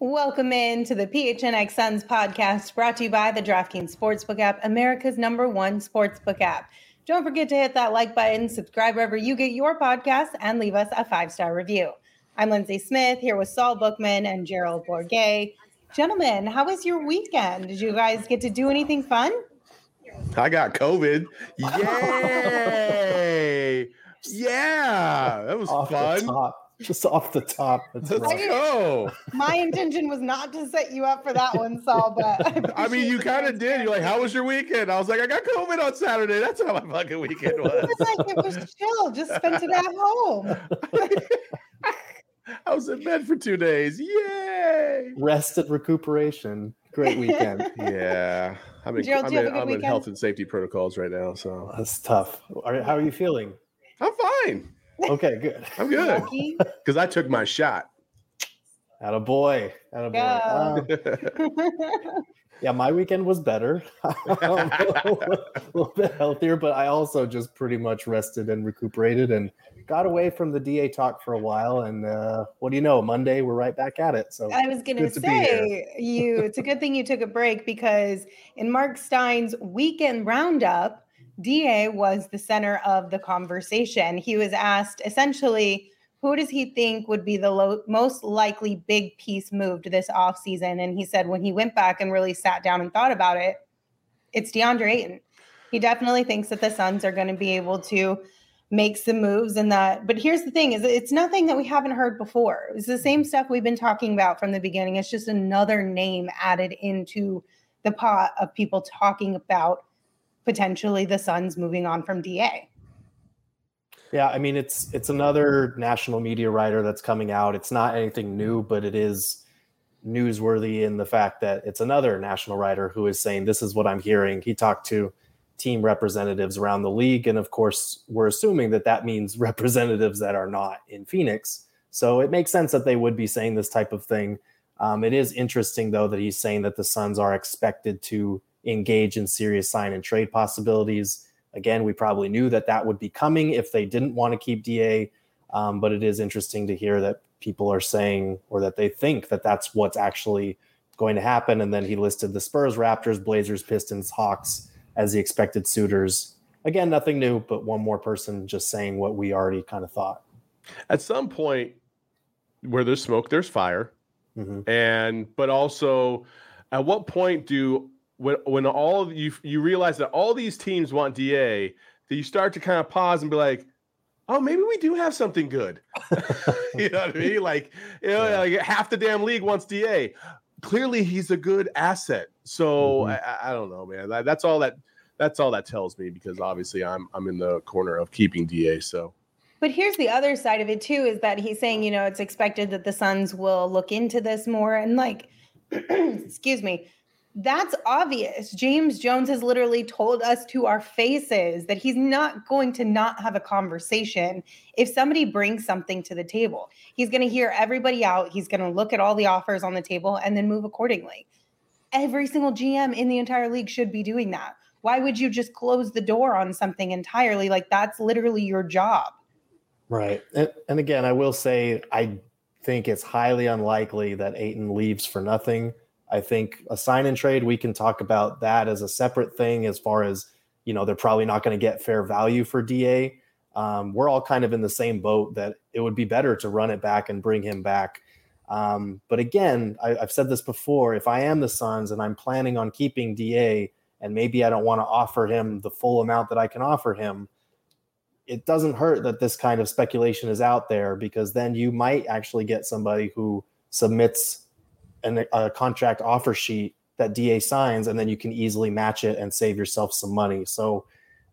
Welcome in to the PHNX Suns podcast brought to you by the DraftKings Sportsbook app, America's number one sportsbook app. Don't forget to hit that like button, subscribe wherever you get your podcasts, and leave us a five star review. I'm Lindsay Smith here with Saul Bookman and Gerald Bourguet. Gentlemen, how was your weekend? Did you guys get to do anything fun? I got COVID. Yay! yeah, that was Off the fun. top. Just off the top. That's Let's right. go. My intention was not to set you up for that one, Saul, but I mean, you kind of did. You're like, "How was your weekend?" I was like, "I got COVID on Saturday." That's how my fucking weekend was. It's like it was chill. Just spent it at home. I was in bed for two days. Yay! Rest and recuperation. Great weekend. Yeah, I'm in, Gerald, I'm do you have in, I'm in health and safety protocols right now, so That's tough. Are, how are you feeling? I'm fine. Okay, good. I'm good because I took my shot. At a boy. At a boy. Uh, yeah, my weekend was better. a little bit healthier, but I also just pretty much rested and recuperated and got away from the DA talk for a while. And uh, what do you know? Monday we're right back at it. So I was Good to say you. It's a good thing you took a break because in Mark Stein's weekend roundup, Da was the center of the conversation. He was asked essentially, who does he think would be the lo- most likely big piece moved this offseason? And he said when he went back and really sat down and thought about it, it's DeAndre Ayton. He definitely thinks that the Suns are going to be able to make some moves and that. But here's the thing: is it's nothing that we haven't heard before. It's the same stuff we've been talking about from the beginning. It's just another name added into the pot of people talking about potentially the Suns moving on from Da. Yeah, I mean it's it's another national media writer that's coming out. It's not anything new, but it is newsworthy in the fact that it's another national writer who is saying this is what I'm hearing. He talked to team representatives around the league and of course we're assuming that that means representatives that are not in Phoenix. So it makes sense that they would be saying this type of thing. Um, it is interesting though that he's saying that the Suns are expected to engage in serious sign and trade possibilities. Again, we probably knew that that would be coming if they didn't want to keep DA. Um, but it is interesting to hear that people are saying or that they think that that's what's actually going to happen. And then he listed the Spurs, Raptors, Blazers, Pistons, Hawks as the expected suitors. Again, nothing new, but one more person just saying what we already kind of thought. At some point, where there's smoke, there's fire. Mhm. and but also at what point do when when all of you you realize that all these teams want da that you start to kind of pause and be like oh maybe we do have something good you know what i mean like you know Yeah. like half the damn league wants da clearly he's a good asset so Mhm. I, I- I don't know man that, that's all that that's all that tells me because obviously i'm i'm in the corner of keeping da so But here's the other side of it too is that he's saying, you know, it's expected that the Suns will look into this more and like excuse me. That's obvious. James Jones has literally told us to our faces that he's not going to not have a conversation if somebody brings something to the table. He's going to hear everybody out, he's going to look at all the offers on the table and then move accordingly. Every single GM in the entire league should be doing that. Why would you just close the door on something entirely? Like that's literally your job. Right. And, and again, I will say, I think it's highly unlikely that Ayton leaves for nothing. I think a sign and trade, we can talk about that as a separate thing as far as, you know, they're probably not going to get fair value for DA. Um, we're all kind of in the same boat that it would be better to run it back and bring him back. Um, but again, I, I've said this before if I am the Suns and I'm planning on keeping DA, and maybe I don't want to offer him the full amount that I can offer him, it doesn't hurt that this kind of speculation is out there because then you might actually get somebody who submits an, a contract offer sheet that DA signs, and then you can easily match it and save yourself some money. So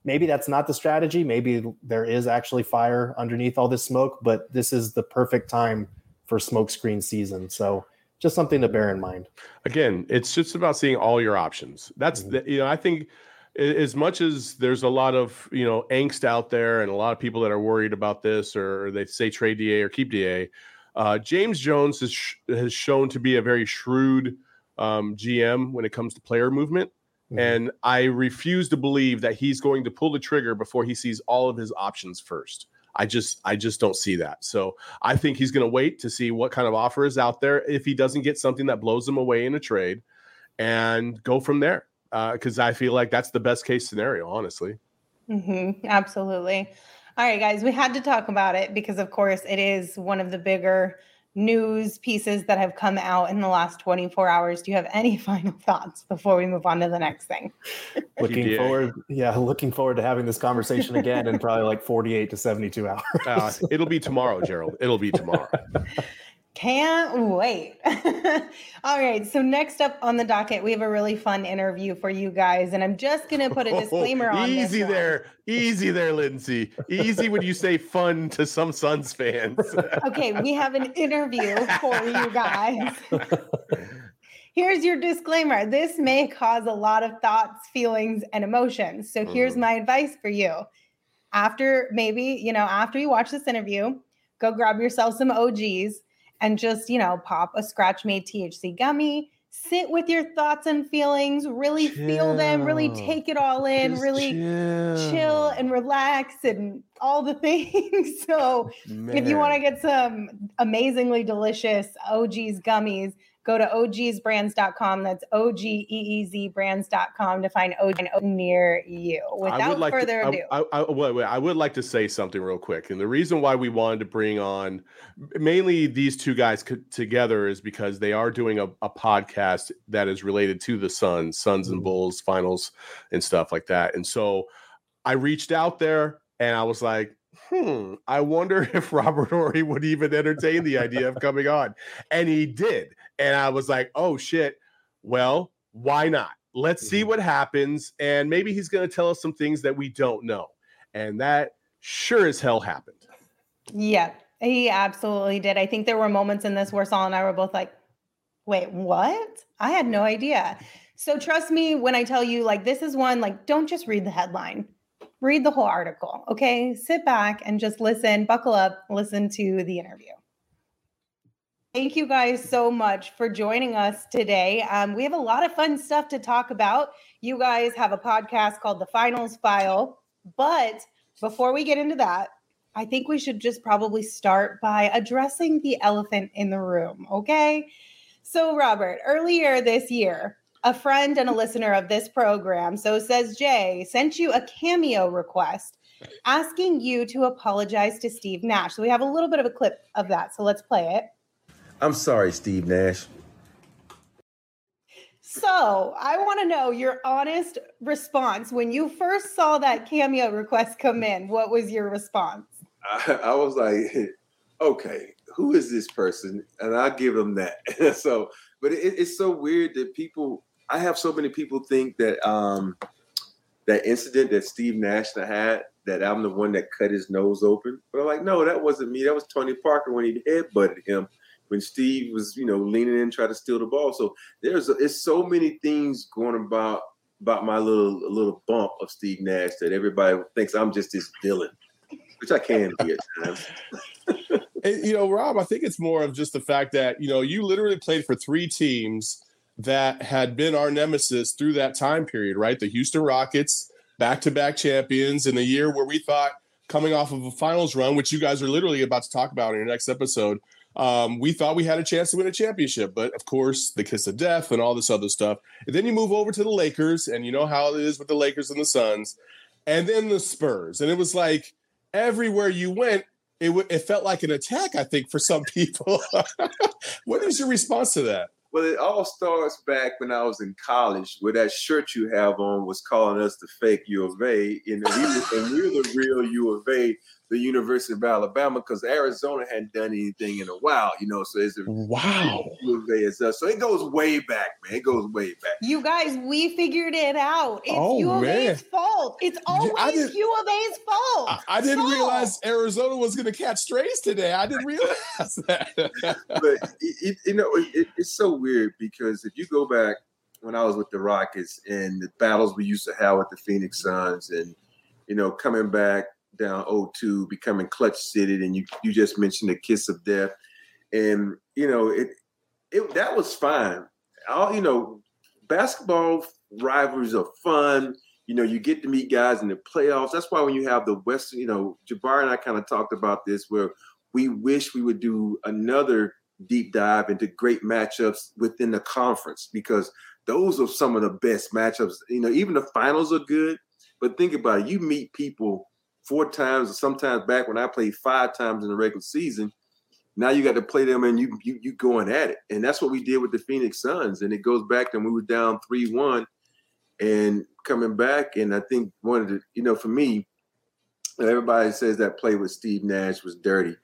maybe that's not the strategy. Maybe there is actually fire underneath all this smoke, but this is the perfect time for smokescreen season. So just something to bear in mind. again, it's just about seeing all your options. That's Mhm. the, you know, I think as much as there's a lot of you know angst out there and a lot of people that are worried about this or they say trade DA or keep DA, uh, James Jones has sh- has shown to be a very shrewd um, GM when it comes to player movement. Mm-hmm. And I refuse to believe that he's going to pull the trigger before he sees all of his options first. I just I just don't see that. So I think he's going to wait to see what kind of offer is out there if he doesn't get something that blows him away in a trade and go from there. Because uh, I feel like that's the best case scenario, honestly. Mm-hmm, absolutely. All right, guys, we had to talk about it because, of course, it is one of the bigger news pieces that have come out in the last 24 hours. Do you have any final thoughts before we move on to the next thing? looking forward, yeah, looking forward to having this conversation again in probably like 48 to 72 hours. Uh, it'll be tomorrow, Gerald. It'll be tomorrow. Can't wait. All right. So, next up on the docket, we have a really fun interview for you guys. And I'm just going to put a disclaimer oh, on Easy there. Easy there, Lindsay. Easy when you say fun to some Suns fans. okay. We have an interview for you guys. Here's your disclaimer this may cause a lot of thoughts, feelings, and emotions. So, here's mm. my advice for you. After maybe, you know, after you watch this interview, go grab yourself some OGeez and just, you know, pop a scratch made THC gummy, sit with your thoughts and feelings, really chill. feel them, really take it all in, just really chill. chill. and relax and all the things. so, Man. if you want to get some amazingly delicious OGeez gummies, go to ogeezbrands.com. That's O G E E Z brands.com to find OG near you. Without like further to, ado, I, I, wait, wait, I would like to say something real quick. And the reason why we wanted to bring on mainly these two guys co- together is because they are doing a, a, podcast that is related to the Suns, Suns and mm-hmm. Bulls finals and stuff like that. And so I reached out there and I was like, hmm, I wonder if Robert Horry would even entertain the idea of coming on. And he did. And I was like, oh shit. Well, why not? Let's see mm-hmm. what happens. And maybe he's going to tell us some things that we don't know. And that sure as hell happened. Yeah, he absolutely did. I think there were moments in this where Saul and I were both like, wait, what? I had no idea. So trust me when I tell you, like, this is one, like, don't just read the headline, read the whole article. Okay. Sit back and just listen, buckle up, listen to the interview. Thank you guys so much for joining us today. Um, we have a lot of fun stuff to talk about. You guys have a podcast called The Finals File. But before we get into that, I think we should just probably start by addressing the elephant in the room. Okay. So, Robert, earlier this year, a friend and a listener of this program, so says Jay, sent you a cameo request asking you to apologize to Steve Nash. So, we have a little bit of a clip of that. So, let's play it. I'm sorry, Steve Nash. So, I want to know your honest response when you first saw that cameo request come in. What was your response? I, I was like, okay, who is this person? And I give them that. so, but it, it's so weird that people. I have so many people think that um that incident that Steve Nash had that I'm the one that cut his nose open. But I'm like, no, that wasn't me. That was Tony Parker when he headbutted him when Steve was, you know, leaning in, trying to steal the ball. So there's it's so many things going about about my little little bump of Steve Nash that everybody thinks I'm just this villain, which I can be at times. you know, Rob, I think it's more of just the fact that you know you literally played for three teams that had been our nemesis through that time period, right? The Houston Rockets, back-to-back champions in the year where we thought coming off of a finals run, which you guys are literally about to talk about in your next episode, um, we thought we had a chance to win a championship, but of course, the kiss of death and all this other stuff. And then you move over to the Lakers, and you know how it is with the Lakers and the Suns, and then the Spurs. And it was like everywhere you went, it, w- it felt like an attack, I think, for some people. what is your response to that? Well, it all starts back when I was in college, where that shirt you have on was calling us the fake U of A, and we were, and we're the real U of A the University of Alabama because Arizona hadn't done anything in a while, you know. So it's a wow. So it goes way back, man. It goes way back. You guys, we figured it out. It's oh, U of man. A's fault. It's always U of A's fault. I, I didn't so. realize Arizona was going to catch strays today. I didn't realize that. but it, you know, it, it's so weird because if you go back when I was with the Rockets and the battles we used to have with the Phoenix Suns and you know, coming back down 0-2, becoming clutch city, and you you just mentioned the kiss of death, and you know it it that was fine. All you know, basketball rivalries are fun. You know, you get to meet guys in the playoffs. That's why when you have the Western, you know, Jabari and I kind of talked about this where we wish we would do another deep dive into great matchups within the conference because those are some of the best matchups. You know, even the finals are good, but think about it. You meet people four times, or sometimes back when I played five times in the regular season. Now you got to play them, and you you you going at it, and that's what we did with the Phoenix Suns. And it goes back to when we were down three one, and coming back. And I think one of the you know for me, everybody says that play with Steve Nash was dirty.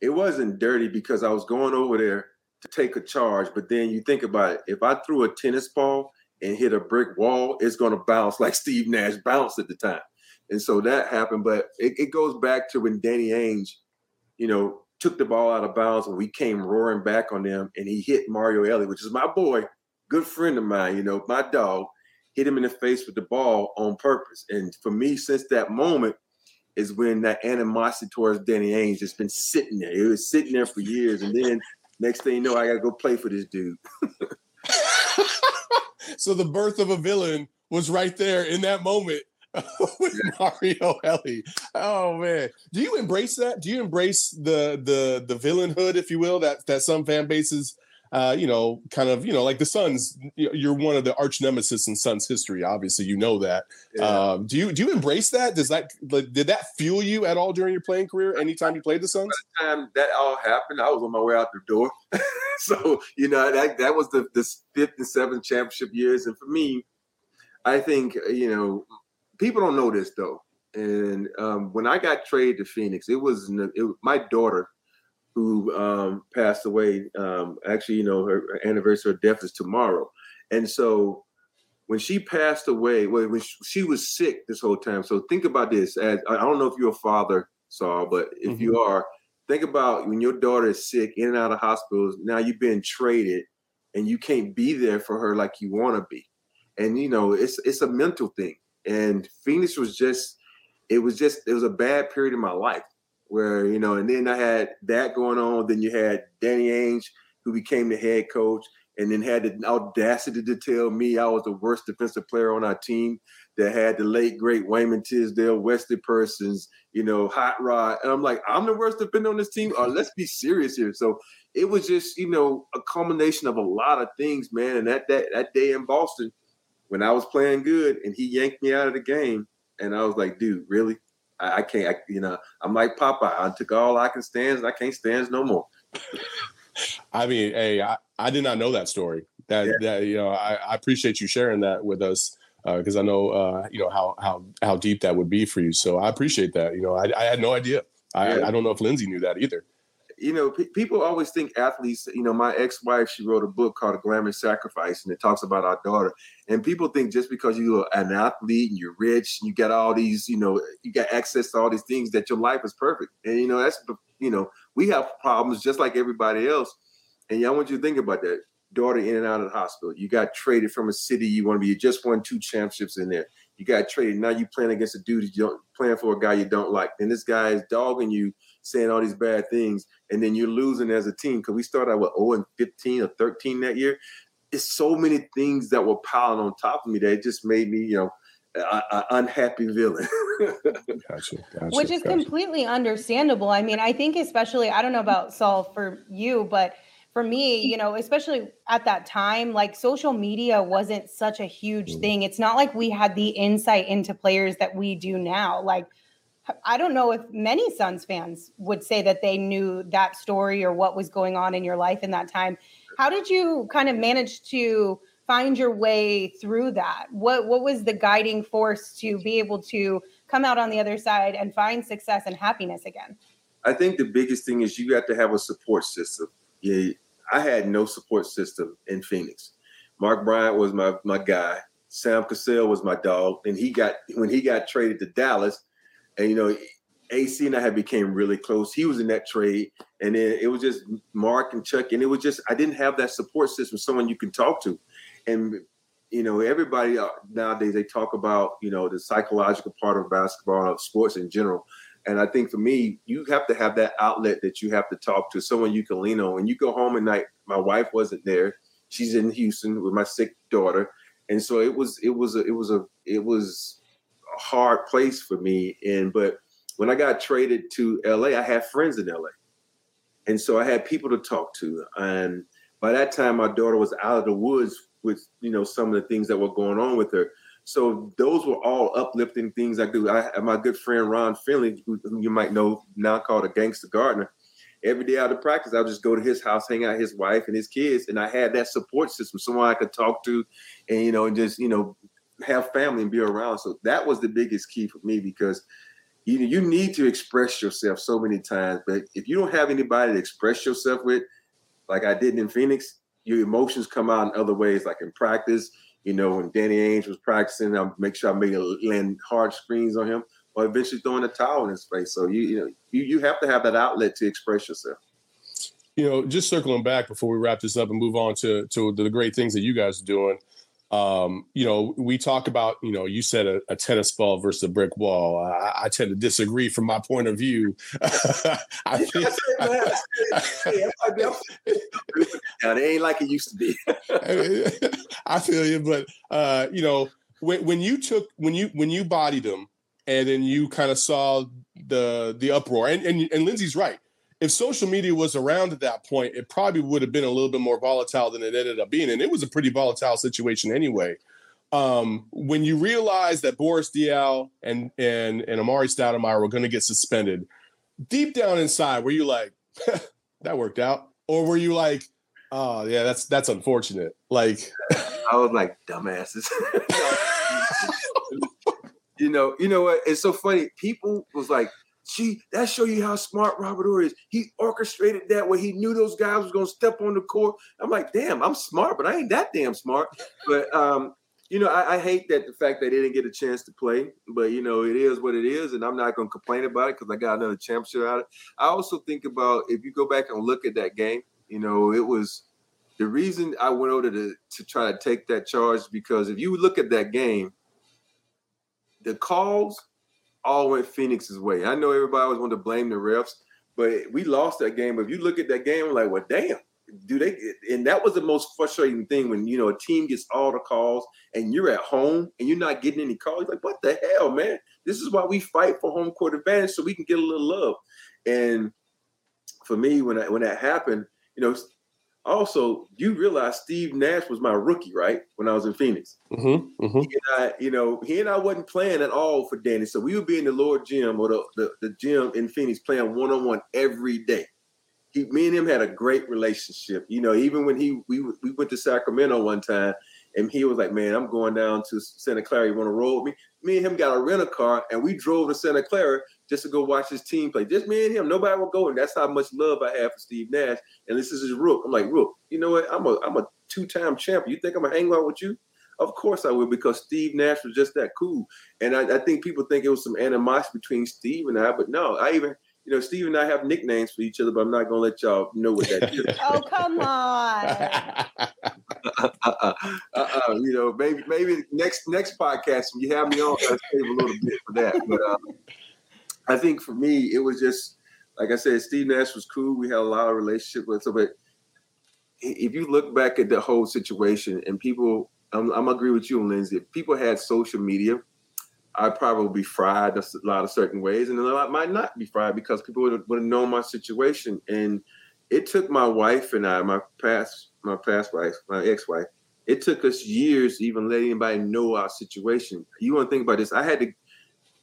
It wasn't dirty because I was going over there to take a charge, but then you think about it. If I threw a tennis ball and hit a brick wall, it's going to bounce like Steve Nash bounced at the time. And so that happened. But it, it goes back to when Danny Ainge, you know, took the ball out of bounds and we came roaring back on them and he hit Mario Elie, which is my boy, good friend of mine, you know, my dog, hit him in the face with the ball on purpose. And for me, since that moment, is when that animosity towards Danny Ainge has been sitting there. It was sitting there for years. And then next thing you know, I gotta go play for this dude. so the birth of a villain was right there in that moment with Mario Elie. Oh man, do you embrace that? Do you embrace the the the villainhood, if you will, that that some fan bases, uh, you know, kind of, you know, like the Suns. You're one of the arch nemesis in Suns history. Obviously, you know that. Yeah. Um, do you do you embrace that? Does that like, did that fuel you at all during your playing career? Anytime you played the Suns? By the time that all happened, I was on my way out the door. so you know that that was the the fifth and seventh championship years, and for me. I think you know people don't know this though. And um, when I got traded to Phoenix, it was it, my daughter who um, passed away. Um, actually, you know, her, her, anniversary of death is tomorrow, and so when she passed away, well, when she was sick this whole time. So think about this. As I don't know if you're a father, Saul, but if mm-hmm. you are, think about when your daughter is sick, in and out of hospitals. Now you've been traded, and you can't be there for her like you want to be. And you know, it's it's a mental thing and Phoenix was just it was just it was a bad period in my life where you know, and then I had that going on. Then you had Danny Ainge, who became the head coach, and then had the audacity to tell me I was the worst defensive player on our team. That had the late great Wayman Tisdale, Wesley Persons, you know, Hot Rod, and I'm like, I'm the worst defender on this team. Or let's be serious here. So it was just you know a culmination of a lot of things, man. And that that that day in Boston when I was playing good and he yanked me out of the game, and I was like, dude, really? I, I can't. I, you know, I'm like Popeye. I took all I can stand, and I can't stand no more. I mean, hey, I, I did not know that story. That yeah. that you know, I, I appreciate you sharing that with us because uh, I know uh, you know how how how deep that would be for you. So I appreciate that. You know, I, I had no idea. I, yeah. I don't know if Lindsay knew that either you know, p- people always think athletes, you know, my ex-wife, she wrote a book called A Glamorous Sacrifice, and it talks about our daughter. And people think just because you're an athlete and you're rich, and you got all these, you know, you got access to all these things that your life is perfect. And, you know, that's, you know, we have problems just like everybody else. And I want you to think about that. Daughter in and out of the hospital. You got traded from a city you want to be. You just won two championships in there. You got traded. Now you playing against a dude you don't playing for a guy you don't like. And this guy is dogging you saying all these bad things, and then you're losing as a team because we started out with 0 and 15 or 13 that year. It's so many things that were piling on top of me that it just made me, you know, an unhappy villain. gotcha, gotcha, Which is gotcha. completely understandable. I mean, I think especially I don't know about Saul for you, but for me, you know, especially at that time, like social media wasn't such a huge mm. thing. It's not like we had the insight into players that we do now. Like I don't know if many Suns fans would say that they knew that story or what was going on in your life in that time. How did you kind of manage to find your way through that? What what was the guiding force to be able to come out on the other side and find success and happiness again? I think the biggest thing is you got to have a support system. Yeah, I had no support system in Phoenix. Mark Bryant was my my guy. Sam Cassell was my dog, and he got when he got traded to Dallas and you know, AC and I had became really close. He was in that trade, and then it was just Mark and Chuck, and it was just I didn't have that support system, someone you can talk to, and you know, everybody uh, nowadays they talk about you know the psychological part of basketball of sports in general. And I think for me, you have to have that outlet that you have to talk to, someone you can lean on. When you go home at night, my wife wasn't there; she's in Houston with my sick daughter, and so it was it was a, it was a it was hard place for me. And but when I got traded to LA, I had friends in LA, and so I had people to talk to. And by that time, my daughter was out of the woods with you know some of the things that were going on with her. So those were all uplifting things I do. I my good friend Ron Finley, who, who you might know now called a gangster gardener. Every day out of practice, I would just go to his house, hang out his wife and his kids, and I had that support system, someone I could talk to, and you know, and just you know, have family and be around. So that was the biggest key for me because you you need to express yourself so many times, but if you don't have anybody to express yourself with, like I did in Phoenix, your emotions come out in other ways, like in practice. You know, when Danny Ainge was practicing, I make sure I made a land hard screens on him, or eventually throwing a towel in his face. So you you know you you have to have that outlet to express yourself. You know, just circling back before we wrap this up and move on to to the great things that you guys are doing um, you know, we talk about, you know, you said a, a tennis ball versus a brick wall. I, I, tend to disagree from my point of view. I feel, it ain't like it used to be. I feel you, but uh, you know, when, when you took when you when you bodied them, and then you kind of saw the the uproar, and and, and Lindsay's right if social media was around at that point, it probably would have been a little bit more volatile than it ended up being. And it was a pretty volatile situation anyway. Um, when you realize that Boris Diaw and and and Amar'e Stoudemire were going to get suspended, deep down inside, were you like, that worked out, or were you like, oh yeah, that's that's unfortunate? Like, I was like, dumbasses. you know, you know what? It's so funny. People was like, Gee, that show you how smart Robert Horry is. He orchestrated that where he knew those guys was gonna step on the court. I'm like, damn, I'm smart, but I ain't that damn smart. But um, you know, I, I, hate that the fact that they didn't get a chance to play. But you know, it is what it is, and I'm not gonna complain about it because I got another championship out of it. I also think about if you go back and look at that game, you know, it was the reason I went over to to try to take that charge because if you look at that game, the calls all went Phoenix's way. I know everybody always wanted to blame the refs, but we lost that game. But if you look at that game, I'm like, well, damn, do they? And that was the most frustrating thing when you know a team gets all the calls and you're at home and you're not getting any calls. You're like, what the hell, man? This is why we fight for home court advantage so we can get a little love. And for me, when I, when that happened, you know, also you realize Steve Nash was my rookie, right? When I was in Phoenix. Mm-hmm, mm-hmm. He and I, you know, he and I wasn't playing at all for Danny. So we would be in the lower gym or the, the, the gym in Phoenix playing one-on-one every day. He, me and him had a great relationship. You know, even when he we we went to Sacramento one time and he was like, Man, I'm going down to Santa Clara. You want to roll with me? Me and him got a rental car and we drove to Santa Clara just to go watch his team play. Just me and him. Nobody will go. And that's how much love I have for Steve Nash. And this is his Rook. I'm like, Rook, you know what? I'm a I'm a two-time champion. You think I'm gonna hang out with you? Of course I will, because Steve Nash was just that cool. And I, I think people think it was some animosity between Steve and I, but no, I even you know, Steve and I have nicknames for each other, but I'm not gonna let y'all know what that is. oh, come on. uh-uh, uh-uh, you know, maybe maybe next next podcast when you have me on, I'll save a little bit for that. But um, I think for me, it was just like I said, Steve Nash was cool. We had a lot of relationship with him, but if you look back at the whole situation and people, I'm, I'm agree with you, Lindsay. If people had social media, I'd probably be fried a lot of certain ways, and a lot might not be fried because people would have, known my situation. And it took my wife and I, my past, my past wife, my ex-wife, it took us years to even let anybody know our situation. You want to think about this? I had to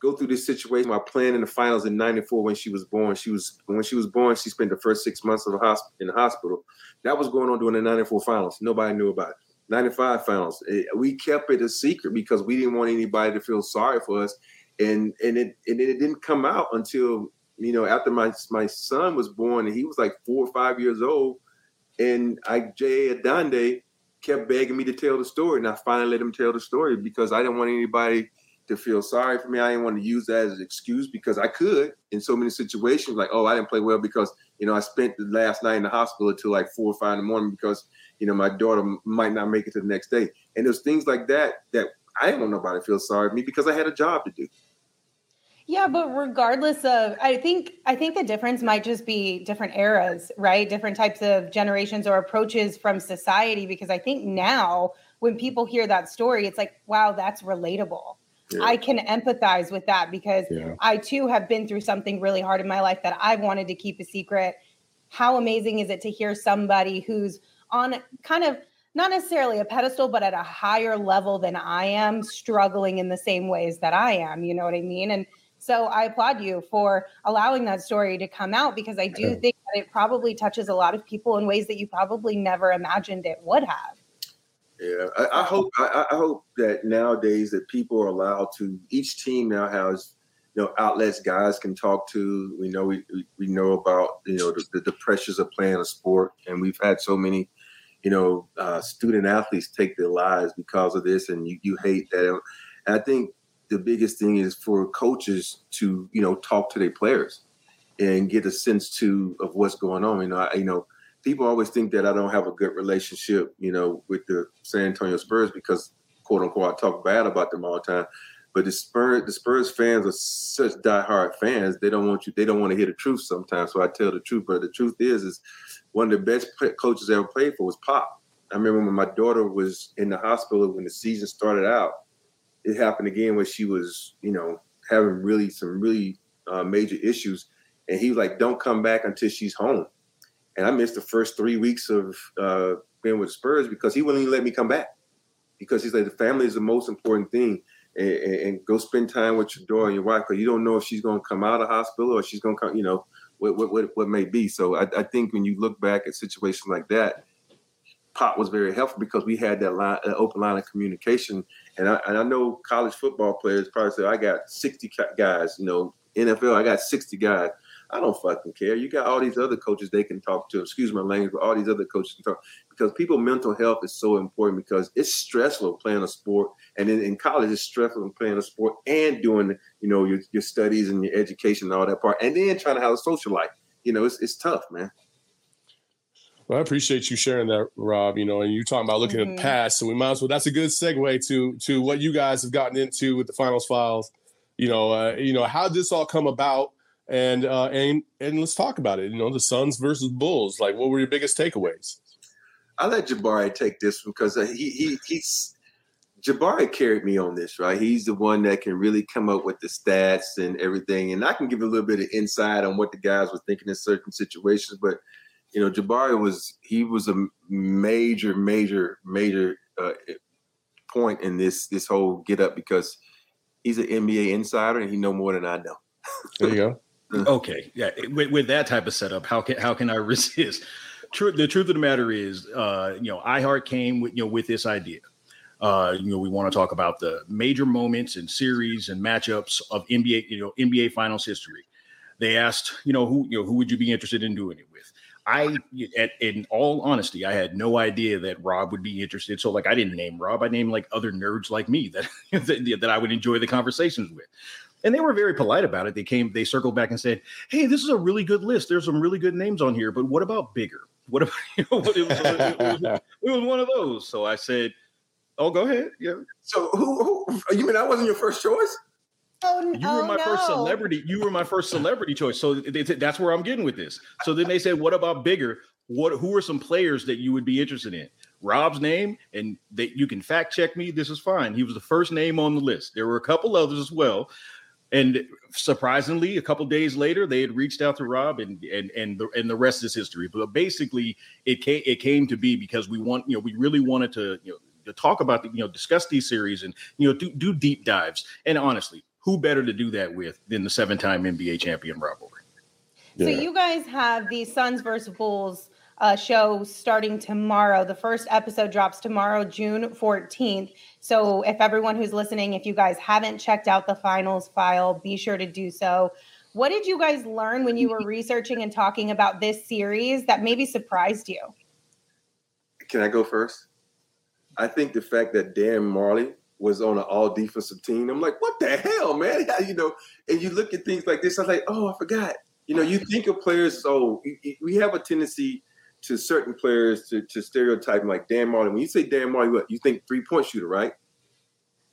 go through this situation while playing in the finals in '94 when she was born. She was when she was born, she spent the first six months of the hospital in the hospital. That was going on during the '94 finals. Nobody knew about it. '95 finals. It, we kept it a secret because we didn't want anybody to feel sorry for us, and and it and it didn't come out until you know after my my son was born and he was like four or five years old, and I Jay Adande kept begging me to tell the story, and I finally let him tell the story because I didn't want anybody to feel sorry for me. I didn't want to use that as an excuse because I could in so many situations, like, oh, I didn't play well because, you know, I spent the last night in the hospital until like four or five in the morning because, you know, my daughter might not make it to the next day. And there's things like that that I didn't want nobody to feel sorry for me because I had a job to do. Yeah, but regardless of I think I think the difference might just be different eras, right? Different types of generations or approaches from society because I think now when people hear that story, it's like, wow, that's relatable. Yeah. I can empathize with that because Yeah. I too have been through something really hard in my life that I've wanted to keep a secret. How amazing is it to hear somebody who's on kind of not necessarily a pedestal, but at a higher level than I am, struggling in the same ways that I am? You know what I mean? And so I applaud you for allowing that story to come out because I do think that it probably touches a lot of people in ways that you probably never imagined it would have. Yeah, I, I hope I, I hope that nowadays that people are allowed to. Each team now has you know outlets guys can talk to. We know we we, know about you know the, the pressures of playing a sport, and we've had so many you know uh, student athletes take their lives because of this, and you you hate that. And I think the biggest thing is for coaches to you know talk to their players and get a sense to of what's going on. You know, I, you know people always think that I don't have a good relationship, you know, with the San Antonio Spurs because quote unquote I talk bad about them all the time. But the Spurs, the Spurs fans are such diehard fans. They don't want you. They don't want to hear the truth sometimes. So I tell the truth. But the truth is, is one of the best coaches I ever played for was Pop. I remember when my daughter was in the hospital when the season started out. It happened again where she was, you know, having really some really uh, major issues, and he was like, "Don't come back until she's home." And I missed the first three weeks of uh, being with Spurs because he wouldn't even let me come back because he's like the family is the most important thing, and, and, go spend time with your daughter and your wife because you don't know if she's going to come out of hospital or she's going to come, you know, what what what, what may be. So I, I think when you look back at situations like that. Pop was very helpful because we had that line, that open line of communication, and I, and I know college football players probably say, "I got sixty guys," you know, NFL, I got sixty guys. I don't fucking care. You got all these other coaches they can talk to. Excuse my language, but all these other coaches can talk because people mental health is so important because it's stressful playing a sport, and in, in college it's stressful playing a sport and doing you know your, your studies and your education and all that part, and then trying to have a social life. You know, it's it's tough, man. Well, I appreciate you sharing that, Rob. You know, and you talking about looking at Mhm. the past, so we might as well. That's a good segue to to what you guys have gotten into with the finals files. You know, uh, you know how did this all come about, and uh, and and let's talk about it. You know, the Suns versus Bulls. Like, what were your biggest takeaways? I let Jabari take this one because uh, he he he's Jabari carried me on this, right? He's the one that can really come up with the stats and everything, and I can give a little bit of insight on what the guys were thinking in certain situations. But you know, Jabari was he was a major, major, major uh, point in this this whole get up because he's an NBA insider and he know more than I know. There you go. Okay, yeah. With, with that type of setup, how can how can I resist? True. The truth of the matter is, uh, you know, iHeart came with you know with this idea. Uh, you know, we want to talk about the major moments and series and matchups of NBA, you know, NBA Finals history. They asked, you know, who you know who would you be interested in doing it with? I, at, in all honesty, I had no idea that Rob would be interested. So, like, I didn't name Rob. I named like other nerds like me that that, that I would enjoy the conversations with and they were very polite about it. They came, they circled back and said, "Hey, this is a really good list. There's some really good names on here, but what about bigger? What about you know, it, was, it, was, it was one of those." So I said, "Oh, go ahead. Yeah, So who, who you mean I wasn't your first choice? Oh, you oh, were my first celebrity. You were my first celebrity choice. So they, they- that's where I'm getting with this. So then they said, "What about bigger? What? Who are some players that you would be interested in?" Rob's name, and that you can fact check me. This is fine. He was the first name on the list. There were a couple others as well. And surprisingly, a couple days later, they had reached out to Rob, and and and the and the rest is history. But basically, it came it came to be because we want you know we really wanted to you know to talk about the, you know discuss these series and you know do do deep dives. And honestly, who better to do that with than the seven time NBA champion Rob Horry? So you guys have the Suns versus Bulls uh, show starting tomorrow. The first episode drops tomorrow, June 14th. So if everyone who's listening, if you guys haven't checked out the finals file, be sure to do so. What did you guys learn when you were researching and talking about this series that maybe surprised you? Can I go first? I think the fact that Dan Majerle was on an all defensive team, I'm like, what the hell, man? You know, and you look at things like this, I was like, oh, I forgot. You know, you think of players, oh, we have a tendency to certain players to, to stereotype like Dan Majerle. When you say Dan Majerle, what you think three point shooter, right?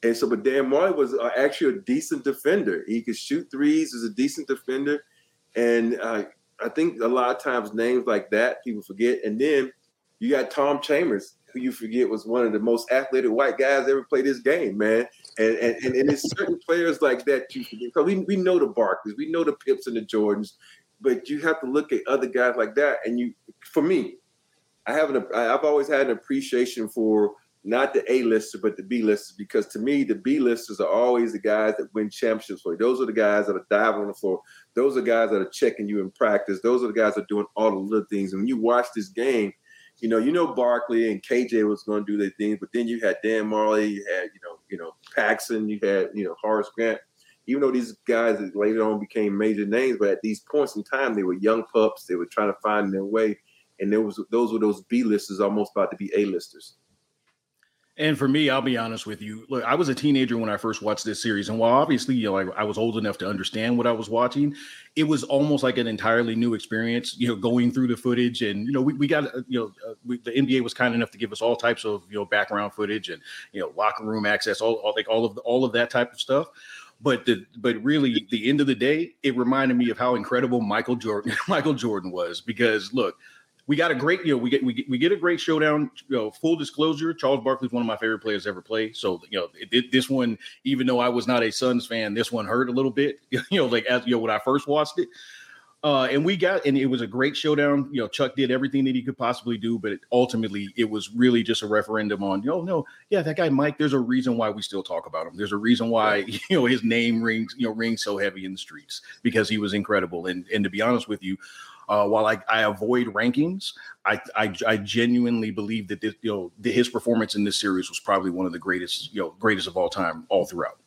And so, but Dan Majerle was uh, actually a decent defender. He could shoot threes, was a decent defender. And uh, I think a lot of times names like that people forget. And then you got Tom Chambers, who you forget was one of the most athletic white guys ever played this game, man. And and and, and it's certain players like that you forget. Because we, we know the Barkleys, we know the Pips and the Jordans, but you have to look at other guys like that. And you, for me, I have an I've always had an appreciation for not the A lister, but the B listers, because to me, the B listers are always the guys that win championships for you. Those are the guys that are diving on the floor. Those are guys that are checking you in practice. Those are the guys that are doing all the little things. And when you watch this game, you know, you know Barkley and KJ was going to do their thing, but then you had Dan Majerle, you had, you know, you know, Paxson, you had, you know, Horace Grant. Even though these guys later on became major names, but at these points in time, they were young pups. They were trying to find their way. And there was those were those B listers almost about to be A listers. And for me, I'll be honest with you. Look, I was a teenager when I first watched this series, and while obviously, you know, I, I, was old enough to understand what I was watching, it was almost like an entirely new experience. You know, going through the footage, and you know, we, we got you know, uh, we, the NBA was kind enough to give us all types of you know background footage and you know locker room access, all, all like all of the, all of that type of stuff. But the but really, the end of the day, it reminded me of how incredible Michael Jordan Michael Jordan was because look we got a great, you know, we get we get, we get a great showdown. You know, full disclosure, Charles Barkley is one of my favorite players ever play. So you know, it, it, this one, even though I was not a Suns fan, this one hurt a little bit. You know, like as you know, when I first watched it, uh, and we got, and it was a great showdown. You know, Chuck did everything that he could possibly do, but ultimately, it was really just a referendum on, you know, no, yeah, that guy Mike. There's a reason why we still talk about him. There's a reason why you know his name rings, you know, rings so heavy in the streets because he was incredible. And and to be honest with you, uh, while I, I avoid rankings, I, I, I genuinely believe that this, you know the, his performance in this series was probably one of the greatest you know greatest of all time all throughout.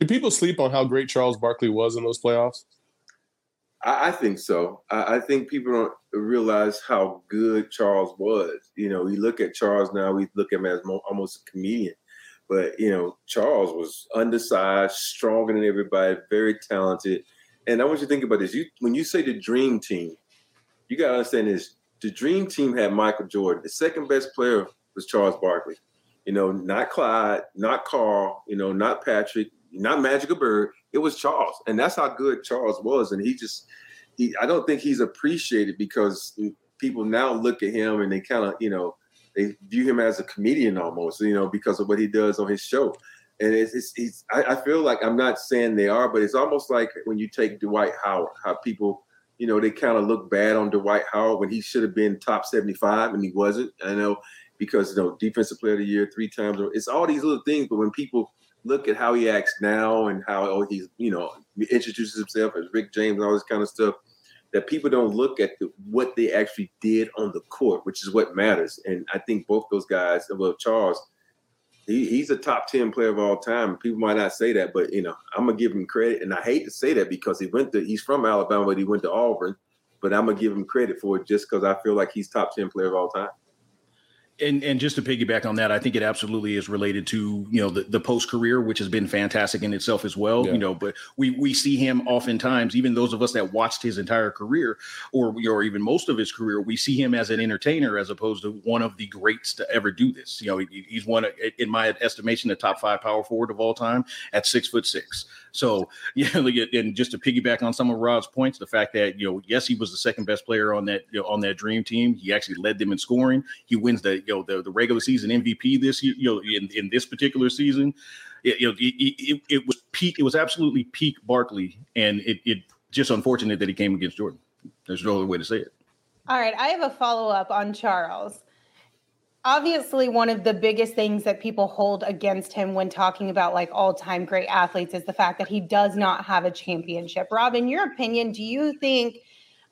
Do people sleep on how great Charles Barkley was in those playoffs? I, I think so. I, I, think people don't realize how good Charles was. You know, we look at Charles now, we look at him as mo- almost a comedian. But you know, Charles was undersized, stronger than everybody, very talented and I want you to think about this. You when you say the dream team, you gotta understand this. The dream team had Michael Jordan. The second best player was Charles Barkley. You know, not Clyde, not Karl, you know, not Patrick, not Magic Bird. It was Charles. And that's how good Charles was. And he just he I don't think he's appreciated because people now look at him and they kind of, you know, they view him as a comedian almost, you know, because of what he does on his show and it's, it's, it's I, I, feel like I'm not saying they are, but it's almost like when you take Dwight Howard, how people, you know, they kind of look bad on Dwight Howard when he should have been top 75 and he wasn't. I know because you know defensive player of the year three times. It's all these little things, but when people look at how he acts now and how oh, he's you know introduces himself as Rick James and all this kind of stuff, that people don't look at the, what they actually did on the court, which is what matters. And I think both those guys, well Charles he, he's a top 10 player of all time. People might not say that, but you know, I'm gonna give him credit. And I hate to say that because he went to he's from Alabama, but he went to Auburn. But I'm gonna give him credit for it just because I feel like he's top 10 player of all time and and just to piggyback on that, I think it absolutely is related to you know the, the post career, which has been fantastic in itself as well. Yeah. You know, but we we see him oftentimes, even those of us that watched his entire career, or or even most of his career, we see him as an entertainer as opposed to one of the greats to ever do this. You know, he, he's one, in my estimation, the top five power forward of all time at six foot six. So yeah, and just to piggyback on some of Rob's points, the fact that you know, yes, he was the second best player on that you know, on that dream team. He actually led them in scoring. He wins the you know the, the regular season MVP this year. You know, in, in this particular season, it, you know, it, it, it was peak. It was absolutely peak Barkley, and it, it just unfortunate that he came against Jordan. There's no other way to say it. All right, I have a follow up on Charles obviously one of the biggest things that people hold against him when talking about like all-time great athletes is the fact that he does not have a championship. Rob, in your opinion, do you think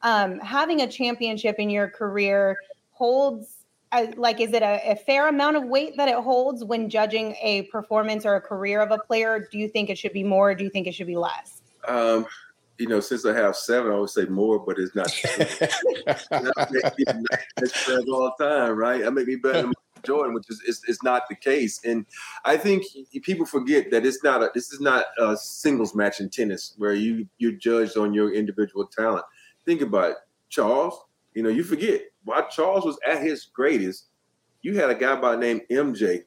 um, having a championship in your career holds uh, like is it a, a, fair amount of weight that it holds when judging a performance or a career of a player? Do you think it should be more? do you think it should be less? Um, you know, since I have seven, I would say more, but it's not. That's all the time, right? I make me better than Jordan, which is, is, is not the case. And I think people forget that it's not a this is not a singles match in tennis where you you're judged on your individual talent. Think about it. Charles. You know, you forget while Charles was at his greatest, you had a guy by the name MJ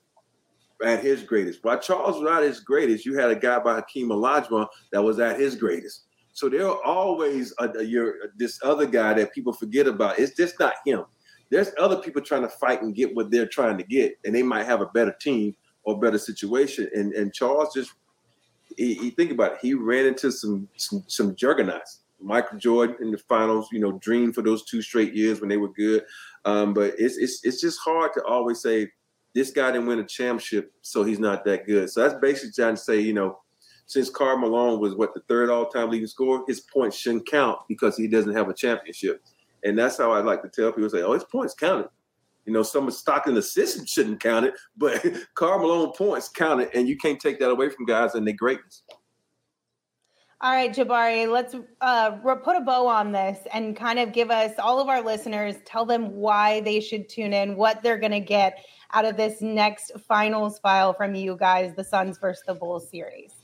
at his greatest. While Charles was at his greatest, you had a guy by Hakeem Olajuwon that was at his greatest. So there are always a, a, your this other guy that people forget about. It's just not him. there's other people trying to fight and get what they're trying to get, and they might have a better team or better situation. And and Charles just he, he think about it, he ran into some some, some juggernauts. Michael Jordan in the finals, you know, dreamed for those two straight years when they were good. Um, but it's it's it's just hard to always say this guy didn't win a championship, so he's not that good. So that's basically trying to say, you know, since Karl Malone was what the third all-time leading scorer, his points shouldn't count because he doesn't have a championship. And that's how I like to tell people say, oh, his points counted. You know, some of Stockton assists shouldn't count it, but Karl Malone points counted, and you can't take that away from guys and their greatness. All right, Jabari, let's uh, put a bow on this and kind of give us all of our listeners, tell them why they should tune in, what they're going to get out of this next finals file from you guys, the Suns versus the Bulls series.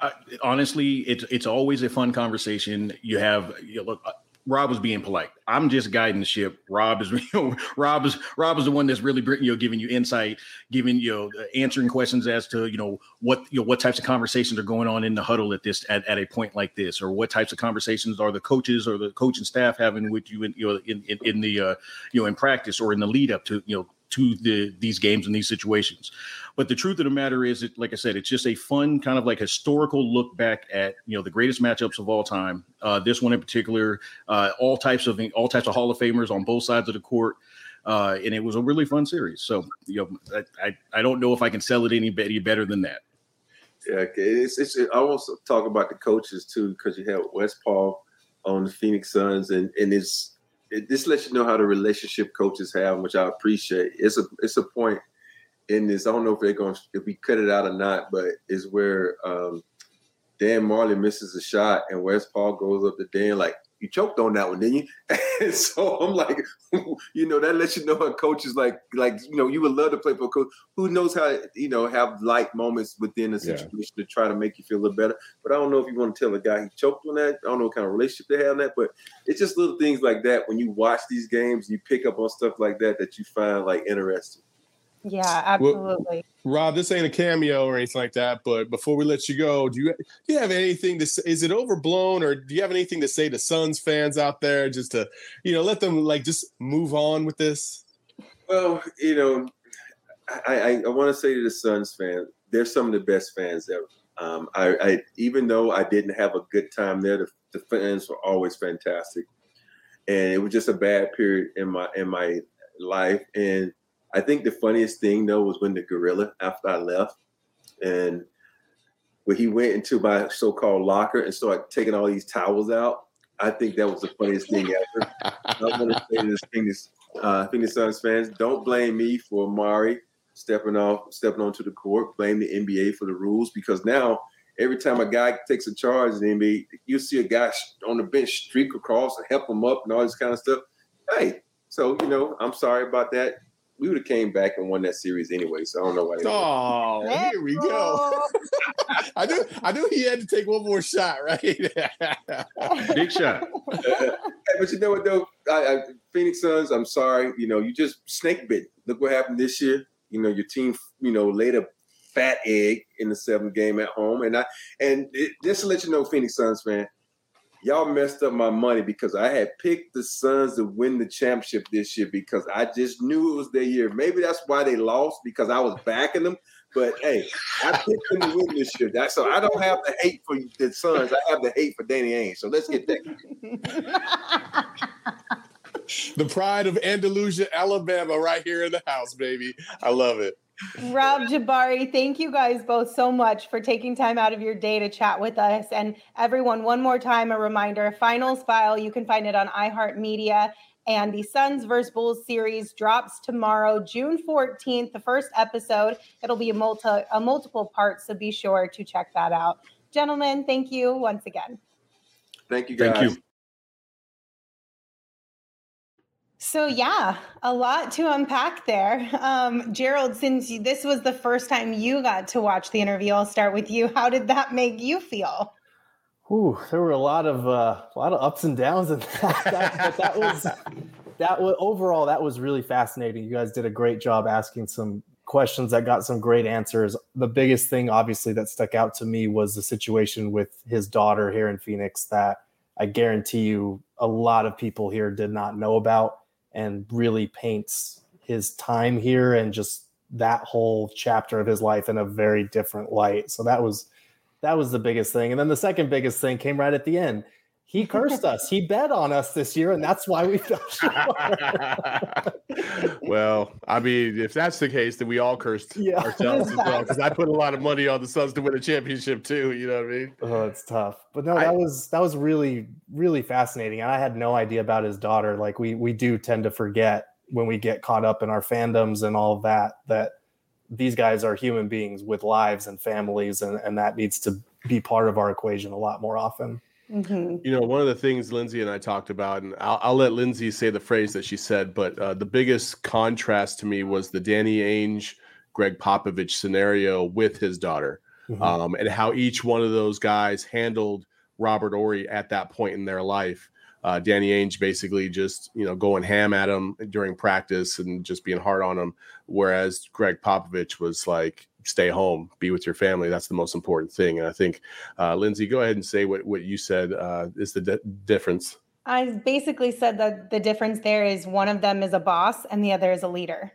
Uh, honestly, it's it's always a fun conversation. You have you know, look, Rob was being polite. I'm just guiding the ship. Rob is, you know, Rob is, Rob is the one that's really, you know, giving you insight, giving you know, answering questions as to, you know, what, you know, what types of conversations are going on in the huddle at this, at, at a point like this, or what types of conversations are the coaches or the coaching staff having with you in, you know, in, in, in the, uh, you know, in practice or in the lead up to, you know, to the these games and these situations. But the truth of the matter is, it, like I said, it's just a fun kind of like historical look back at you know the greatest matchups of all time. Uh, this one in particular, uh, all types of all types of Hall of Famers on both sides of the court. Uh, and it was a really fun series. So, you know, I, I, I don't know if I can sell it any, better than that. Yeah, it's, it's I also talk about the coaches too because you have Westphal on the Phoenix Suns, and and it's it, this lets you know how the relationship coaches have, which I appreciate. It's a it's a point in this. I don't know if they're going if we cut it out or not, but is where um, Dan Majerle misses a shot and Westphal goes up to Dan like, you choked on that one, didn't you? and so I'm like, you know, that lets you know a coach is like, like you know, you would love to play for a coach who knows how, you know, have light moments within the situation yeah. to try to make you feel a little better. But I don't know if you want to tell a guy he choked on that. I don't know what kind of relationship they have on that, but it's just little things like that when you watch these games, you pick up on stuff like that that you find like interesting. Yeah, absolutely. Well, Rob, this ain't a cameo or anything like that. But before we let you go, do you do you have anything to say? Is it overblown, or do you have anything to say to Suns fans out there, just to you know let them like just move on with this? Well, you know, I I, I want to say to the Suns fans, they're some of the best fans ever. Um, I, I even though I didn't have a good time there, the, the fans were always fantastic, and it was just a bad period in my in my life and I think the funniest thing though was when the gorilla after I left, and when he went into my so-called locker and started taking all these towels out. I think that was the funniest thing ever. I want to say this thing is uh, Phoenix Suns fans, don't blame me for Amar'e stepping off, stepping onto the court. Blame the NBA for the rules because now every time a guy takes a charge in the NBA, you see a guy on the bench streak across and help him up and all this kind of stuff. Hey, so you know, I'm sorry about that we would have came back and won that series anyway. So I don't know why. oh, here we go. I knew I knew he had to take one more shot, right? Big shot. but you know what though, I, I, Phoenix Suns. I'm sorry. You know, you just snake bit. Look what happened this year. You know, your team. You know, laid a fat egg in the seventh game at home, and I and it, just to let you know, Phoenix Suns fan, y'all messed up my money because I had picked the Suns to win the championship this year because I just knew it was their year. Maybe that's why they lost because I was backing them. But hey, I picked them to win this year. That, so I don't have the hate for the Suns. I have the hate for Danny Ainge. So let's get that. the pride of Andalusia, Alabama, right here in the house, baby. I love it. Rob Jabari, thank you guys both so much for taking time out of your day to chat with us. And everyone, one more time, a reminder finals file, you can find it on iHeartMedia. And the Suns vs. Bulls series drops tomorrow, June 14th, the first episode. It'll be a, multi, a multiple part, so be sure to check that out. Gentlemen, thank you once again. Thank you, guys. Thank you. So yeah, a lot to unpack there. Um, Gerald, since this was the first time you got to watch the interview, I'll start with you. How did that make you feel? Ooh, there were a lot of uh, a lot of ups and downs in that. that but that was that was overall that was really fascinating. You guys did a great job asking some questions that got some great answers. The biggest thing, obviously, that stuck out to me was the situation with his daughter here in Phoenix that I guarantee you a lot of people here did not know about and really paints his time here and just that whole chapter of his life in a very different light. So that was that was the biggest thing. And then the second biggest thing came right at the end. He cursed us. He bet on us this year, and that's why we fell short. well, I mean, if that's the case, then we all cursed Yeah. ourselves as well. Because I put a lot of money on the Suns to win a championship too. You know what I mean? Oh, it's tough. But no, I- that was that was really really fascinating. And I had no idea about his daughter. Like we we do tend to forget when we get caught up in our fandoms and all that that these guys are human beings with lives and families and, and that needs to be part of our equation a lot more often. Mhm. You know, one of the things Lindsay and I talked about, and I'll, I'll let Lindsay say the phrase that she said, but uh, the biggest contrast to me was the Danny Ainge, Gregg Popovich scenario with his daughter, Mhm. um, and how each one of those guys handled Robert Horry at that point in their life. Uh, Danny Ainge basically just you know going ham at him during practice and just being hard on him, whereas Gregg Popovich was like, "Stay home, be with your family. That's the most important thing." And I think uh, Lindsay, go ahead and say what, what you said uh, is the di- difference. I basically said that the difference there is one of them is a boss and the other is a leader.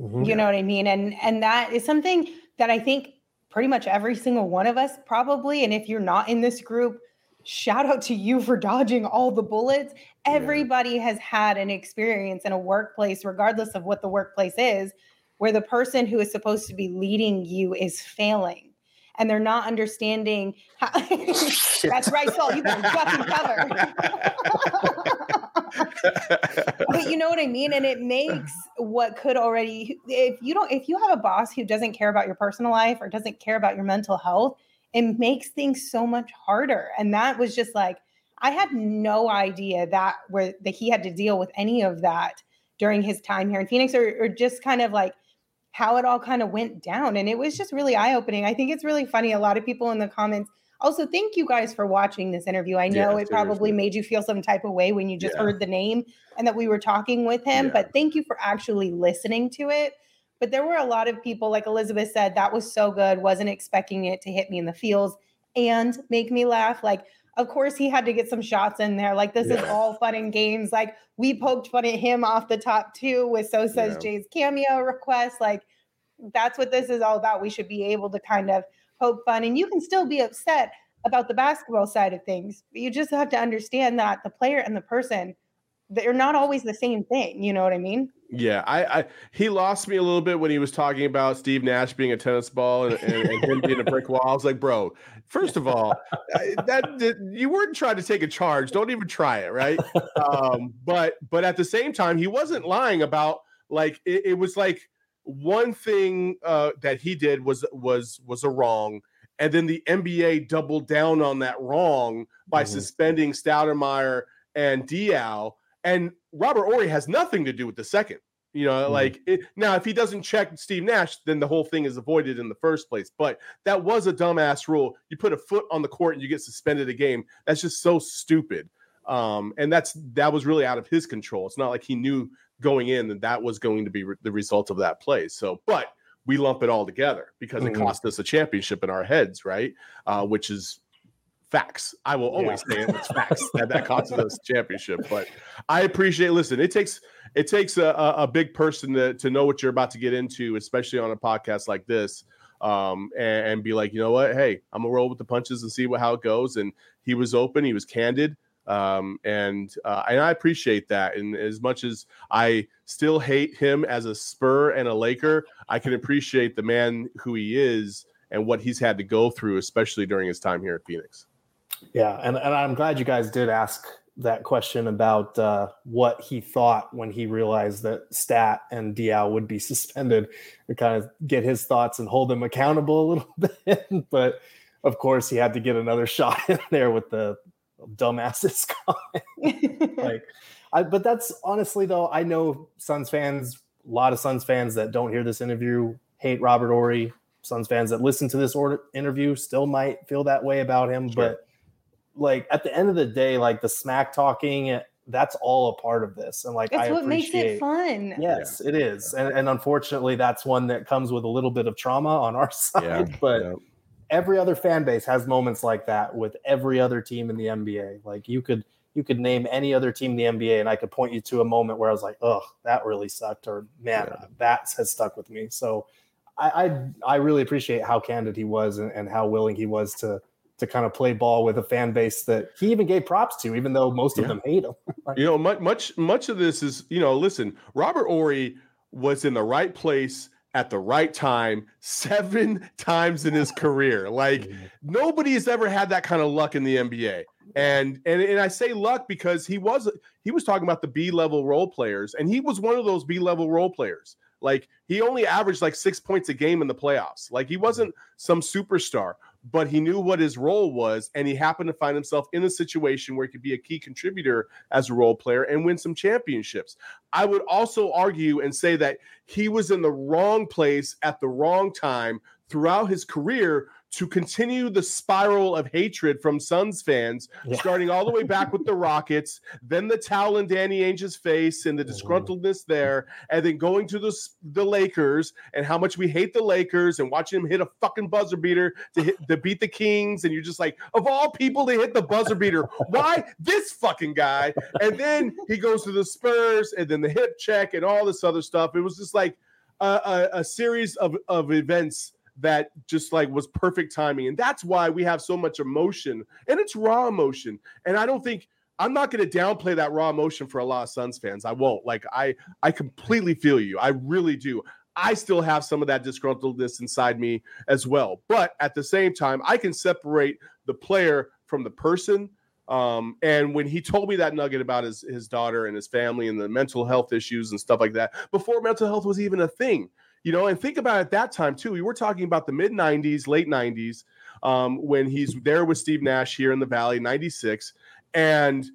Mhm. You know what I mean? And and that is something that I think pretty much every single one of us probably and if you're not in this group, shout out to you for dodging all the bullets. Everybody has had an experience in a workplace regardless of what the workplace is where the person who is supposed to be leading you is failing and they're not understanding how That's right, Saul, you better duck and cover. but you know what I mean? And it makes what could already if you don't if you have a boss who doesn't care about your personal life or doesn't care about your mental health, it makes things so much harder. And that was just like I had no idea that where that he had to deal with any of that during his time here in Phoenix or, or just kind of like how it all kind of went down. And it was just really eye-opening. I think it's really funny. A lot of people in the comments also, thank you guys for watching this interview. I know Yeah, it probably made you feel some type of way when you just Yeah. heard the name and that we were talking with him, Yeah. but thank you for actually listening to it. But there were a lot of people, like Elizabeth said, that was so good. Wasn't expecting it to hit me in the feels and make me laugh. Like, of course, he had to get some shots in there. Like, this is all fun and games. Like, we poked fun at him off the top too with So Says Yeah. Jay's cameo request. Like, that's what this is all about. We should be able to kind of poke fun, and you can still be upset about the basketball side of things. But you just have to understand that the player and the person, they're not always the same thing. You know what I mean? Yeah, I, I he lost me a little bit when he was talking about Steve Nash being a tennis ball and, and, and him being a brick wall. I was like, bro, first of all, I- that, that you weren't trying to take a charge. Don't even try it, right? um, but but at the same time, he wasn't lying about like it, it was like one thing uh, that he did was was was a wrong, and then the NBA doubled down on that wrong by Mhm. suspending Stoudemire and Diaw. And Robert Horry has nothing to do with the second. You know, Mhm. like it, now, if he doesn't check Steve Nash, then the whole thing is avoided in the first place. But that was a dumbass rule. You put a foot on the court and you get suspended a game. That's just so stupid. Um, and that's that was really out of his control. It's not like he knew going in that that was going to be re- the result of that play. So, but we lump it all together because Mhm. it cost us a championship in our heads, right? Uh, which is facts. I will always say it, it's facts that that cost us championship. But I appreciate. Listen, it takes it takes a, a, a big person to to know what you're about to get into, especially on a podcast like this. Um, and, and be like, you know what? Hey, I'm gonna roll with the punches and see what how it goes. And he was open, he was candid, um, and uh, and I appreciate that. And as much as I still hate him as a Spur and a Laker, I can appreciate the man who he is and what he's had to go through, especially during his time here at Phoenix. Yeah, and, and I'm glad you guys did ask that question about uh, what he thought when he realized that Stat and Diaw would be suspended, to kind of get his thoughts and hold them accountable a little bit. but of course, he had to get another shot in there with the dumbasses comment. like, I, but that's honestly though, I know Suns fans, a lot of Suns fans that don't hear this interview hate Robert Horry. Suns fans that listen to this order, interview still might feel that way about him, Sure. but like at the end of the day, like the smack talking, that's all a part of this. And like It's I what makes appreciate it fun. Yes, it is. And, and unfortunately, that's one that comes with a little bit of trauma on our side. but yeah. every other fan base has moments like that with every other team in the NBA. Like you could you could name any other team in the NBA, and I could point you to a moment where I was like, "Oh, that really sucked," or "Man, Yeah. that has stuck with me." So, I I, I really appreciate how candid he was and, and how willing he was to to kind of play ball with a fan base that he even gave props to, even though most of them hate him. You know, much much much of this is, you know, listen, Robert Horry was in the right place at the right time seven times in his career. Like nobody has ever had that kind of luck in the NBA. And and and I say luck because he was he was talking about the B level role players, and he was one of those B level role players. Like he only averaged like six points a game in the playoffs. Like he wasn't some superstar, but he knew what his role was, and he happened to find himself in a situation where he could be a key contributor as a role player and win some championships. I would also argue and say that he was in the wrong place at the wrong time throughout his career to continue the spiral of hatred from Suns fans, Yeah. starting all the way back with the Rockets, then the towel in Danny Ainge's face and the oh. disgruntledness there, and then going to the, the Lakers and how much we hate the Lakers and watching him hit a fucking buzzer beater to hit to beat the Kings, and you're just like, of all people to hit the buzzer beater, why this fucking guy? And then he goes to the Spurs, and then the hip check and all this other stuff. It was just like a, a, a series of, of events that just like was perfect timing. And that's why we have so much emotion and it's raw emotion. And I don't think I'm not going to downplay that raw emotion for a lot of Suns fans. I won't. Like I I completely feel you. I really do. I still have some of that disgruntledness inside me as well. But at the same time, I can separate the player from the person. Um, and when he told me that nugget about his his daughter and his family and the mental health issues and stuff like that, before mental health was even a thing, you know, and think about it at that time too. We were talking about the mid 90s, late 90s, um, when he's there with Steve Nash here in the Valley, 96. And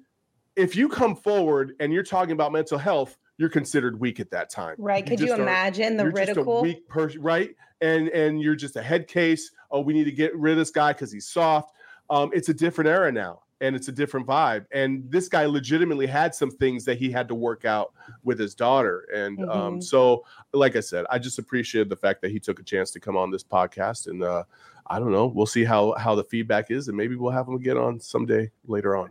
if you come forward and you're talking about mental health, you're considered weak at that time. Right. Could you imagine the you're just a ridicule? weak person, right? And and you're just a head case. Oh, we need to get rid of this guy because he's soft. Um, it's a different era now, and it's a different vibe. And this guy legitimately had some things that he had to work out with his daughter. And um, Mhm. so, like I said, I just appreciated the fact that he took a chance to come on this podcast. And uh, I don't know, we'll see how how the feedback is, and maybe we'll have him get on someday later on.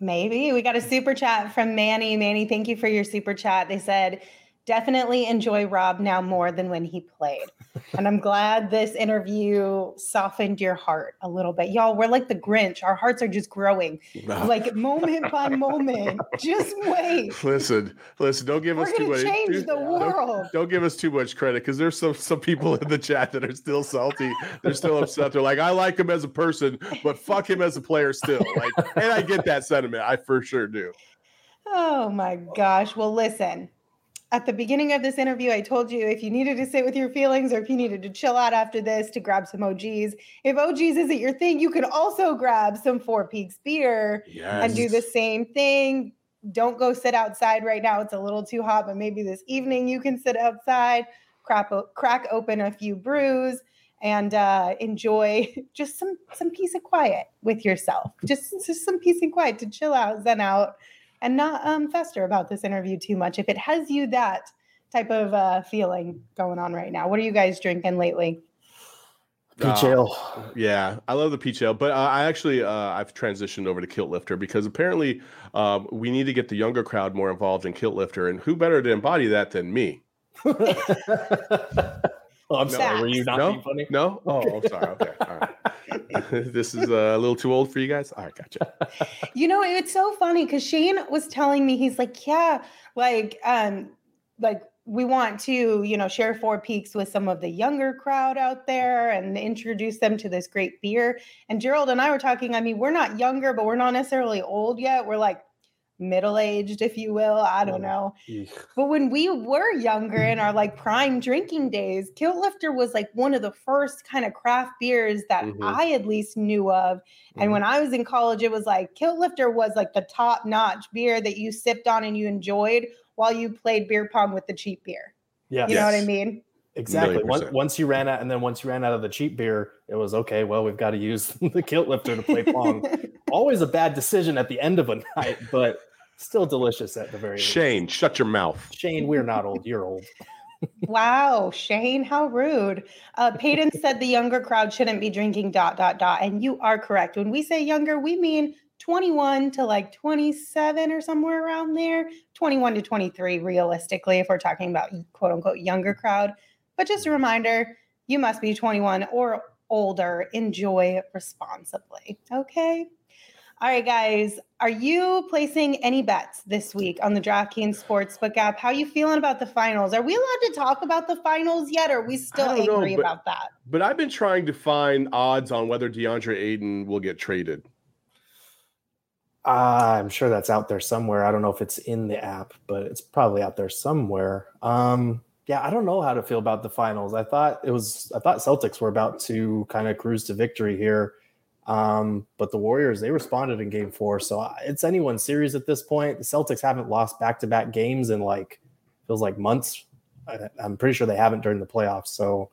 Maybe. We got a super chat from Manny. Manny, thank you for your super chat. They said, definitely enjoy Rob now more than when he played. And I'm glad this interview softened your heart a little bit. Y'all, we're like the Grinch. Our hearts are just growing, like moment by moment. Just wait. Listen, listen, don't give We're us too much. change dude, the don't- world. Don't give us too much credit because there's some some people in the chat that are still salty. They're still upset. They're like, I like him as a person, but fuck him as a player still. Like, and I get that sentiment. I for sure do. Oh my gosh. Well, listen. At the beginning of this interview, I told you if you needed to sit with your feelings or if you needed to chill out after this to grab some OGeez. If OGeez isn't your thing, you can also grab some Four Peaks beer Yes. and do the same thing. Don't go sit outside right now. It's a little too hot, but maybe this evening you can sit outside, crack, crack open a few brews, and uh, enjoy just some some peace and quiet with yourself. Just, just some peace and quiet to chill out, zen out, and not um, fester about this interview too much. If it has you that type of uh, feeling going on right now, what are you guys drinking lately? Peach Uh, ale. Yeah, I love the peach ale, but uh, I actually uh, I've transitioned over to kilt lifter because apparently um, we need to get the younger crowd more involved in kilt lifter, and who better to embody that than me? oh, I'm sorry. Were you not no, being funny? no. Oh, I'm sorry. Okay, all right. this is uh, a little too old for you guys. All right, gotcha. You know, it's so funny because Shane was telling me he's like, yeah, like, um, like we want to, you know, share Four Peaks with some of the younger crowd out there and introduce them to this great beer. And Gerald and I were talking. I mean, we're not younger, but we're not necessarily old yet. We're like middle aged, if you will. I don't know. Eek. But when we were younger in our like prime drinking days, Kilt Lifter was like one of the first kind of craft beers that Mhm. I at least knew of. And Mhm. when I was in college, it was like Kilt Lifter was like the top notch beer that you sipped on and you enjoyed while you played beer pong with the cheap beer. Yeah, You know what I mean? exactly. Once, once you ran out, and then once you ran out of the cheap beer, it was okay. Well, we've got to use the kilt lifter to play pong. Always a bad decision at the end of a night, but still delicious at the very least. Shane, shut your mouth. Shane, we're not old. You're old. wow, Shane, how rude. Uh, Peyton said the younger crowd shouldn't be drinking dot dot dot. And you are correct. When we say younger, we mean 21 to like 27 or somewhere around there, 21 to 23, realistically, if we're talking about quote unquote younger crowd. But just a reminder you must be 21 or older. Enjoy responsibly. Okay. All right, guys. Are you placing any bets this week on the DraftKings Sportsbook app? How are you feeling about the finals? Are we allowed to talk about the finals yet? Or are we still don't know, angry but- about that? But I've been trying to find odds on whether DeAndre Ayton will get traded. Uh, I'm sure that's out there somewhere. I don't know if it's in the app, but it's probably out there somewhere. Um, yeah, I don't know how to feel about the finals. I thought it was I thought Celtics were about to kind of cruise to victory here. Um, but the Warriors, they responded in game four. So it's anyone's series at this point. The Celtics haven't lost back-to-back games in like feels like months. I, I'm pretty sure they haven't during the playoffs. So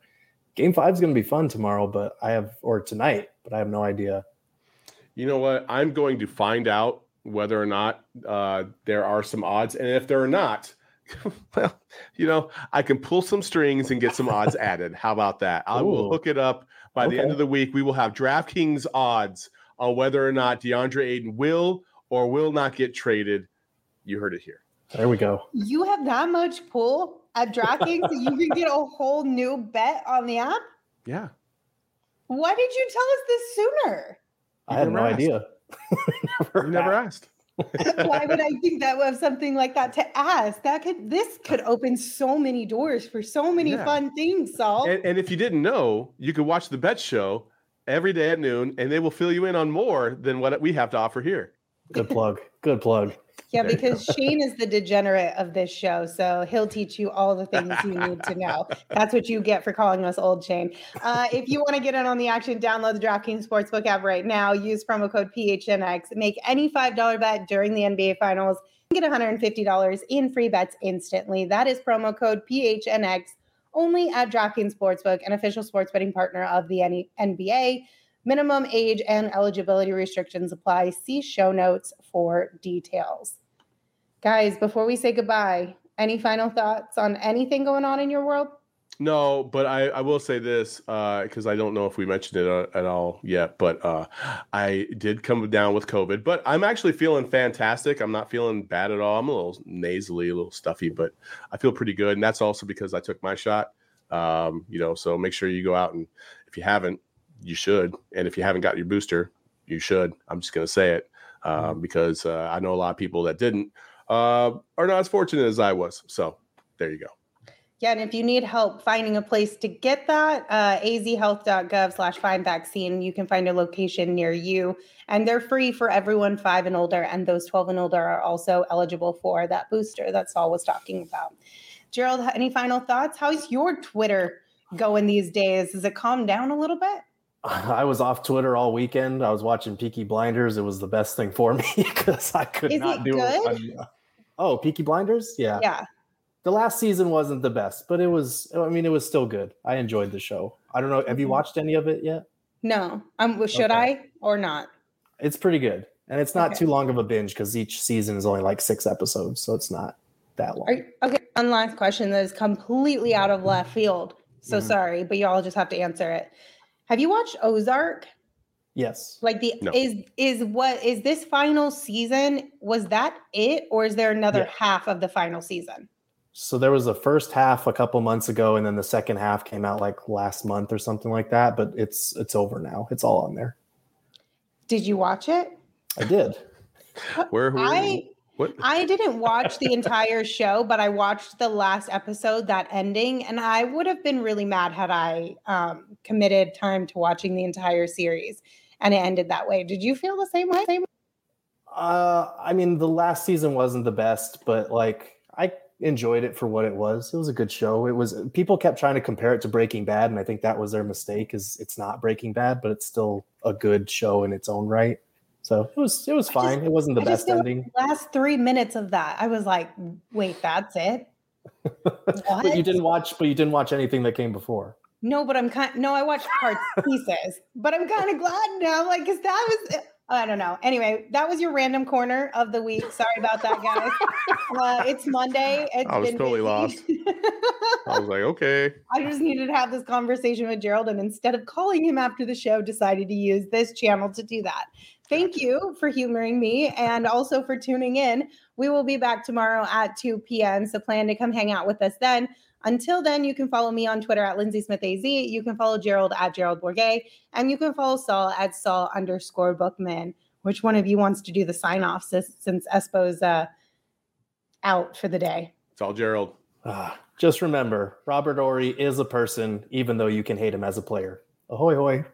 game five is going to be fun tomorrow, but I have or tonight, but I have no idea. You know what? I'm going to find out whether or not uh, there are some odds, and if there are not, well, you know, I can pull some strings and get some odds added. How about that? I will hook it up by the end of the week. We will have DraftKings odds on whether or not DeAndre Ayton will or will not get traded. You heard it here. There we go. You have that much pull at DraftKings that you can get a whole new bet on the app? Yeah. Why did you tell us this sooner? I You had no asked. idea. You never asked. Why would I think that we have something like that to ask? That could this could open so many doors for so many Yeah. fun things, Saul. And, and if you didn't know, you can watch the Bet Show every day at noon, and they will fill you in on more than what we have to offer here. Good plug. Good plug. Yeah, because Shane is the degenerate of this show, so he'll teach you all the things you need to know. That's what you get for calling us old Shane. Uh, if you want to get in on the action, download the DraftKings Sportsbook app right now. Use promo code PHNX. Make any $5 bet during the NBA Finals. Get $150 in free bets instantly. That is promo code PHNX only at DraftKings Sportsbook, an official sports betting partner of the NBA. Minimum age and eligibility restrictions apply. See show notes for details. Guys, before we say goodbye, any final thoughts on anything going on in your world? No, but I, I will say this because I don't know if we mentioned it uh, at all yet, but uh, I did come down with COVID, but I'm actually feeling fantastic. I'm not feeling bad at all. I'm a little nasally, a little stuffy, but I feel pretty good. And that's also because I took my shot. Um, you know, so make sure you go out and if you haven't, you should. And if you haven't got your booster, you should. I'm just going to say it um, because uh, I know a lot of people that didn't uh, are not as fortunate as I was. So there you go. Yeah, and if you need help finding a place to get that, uh, azhealth.gov slash find vaccine, you can find a location near you. And they're free for everyone five and older. And those 12 and older are also eligible for that booster that Saul was talking about. Gerald, any final thoughts? How's your Twitter going these days? Has it calmed down a little bit? I was off Twitter all weekend. I was watching Peaky Blinders. It was the best thing for me because I could Is not do good? it. Oh, Peaky Blinders? Yeah. Yeah. The last season wasn't the best, but it was. I mean, it was still good. I enjoyed the show. I don't know. Have you Mhm. watched any of it yet? No. Um, should Okay. I or not? It's pretty good, and it's not Okay. too long of a binge because each season is only like six episodes, so it's not that long. You, okay, one last question that is completely out of left field. So Mhm. sorry, but y'all just have to answer it. Have you watched Ozark? yes. Like the No. is is what is this final season? Was that it, or is there another Yeah. half of the final season? So there was the first half a couple months ago, and then the second half came out like last month or something like that. But it's it's over now. It's all on there. Did you watch it? I did. Where, where I what? I didn't watch the entire show, but I watched the last episode, that ending, and I would have been really mad had I um, committed time to watching the entire series and it ended that way. Did you feel the same way? Uh, I mean, the last season wasn't the best, but like I enjoyed it for what it was. It was a good show. It was people kept trying to compare it to Breaking Bad, and I think that was their mistake. Is it's not Breaking Bad, but it's still a good show in its own right. So it was it was I just- fine. it wasn't the I best feel like ending, last three minutes of that, I was like, wait, that's it? but you didn't watch. But you didn't watch anything that came before. No, but I'm kind. No, I watched parts pieces, but I'm kind of glad now. Like, cause that was I don't know. Anyway, that was your random corner of the week. Sorry about that, guys. Uh, it's Monday. It's I was been totally busy. I was like, okay. I just needed to have this conversation with Gerald, and instead of calling him after the show, decided to use this channel to do that. Thank you for humoring me and also for tuning in. We will be back tomorrow at 2 p.m. So plan to come hang out with us then. Until then, you can follow me on Twitter at Lindsay Smith AZ. You can follow Gerald at Gerald Bourguet, and you can follow Saul at Saul underscore Bookman. Which one of you wants to do the sign off since, since Espo's uh, out for the day? It's all Gerald. Ah, just remember, Robert Horry is a person, even though you can hate him as a player. Ahoy, hoy.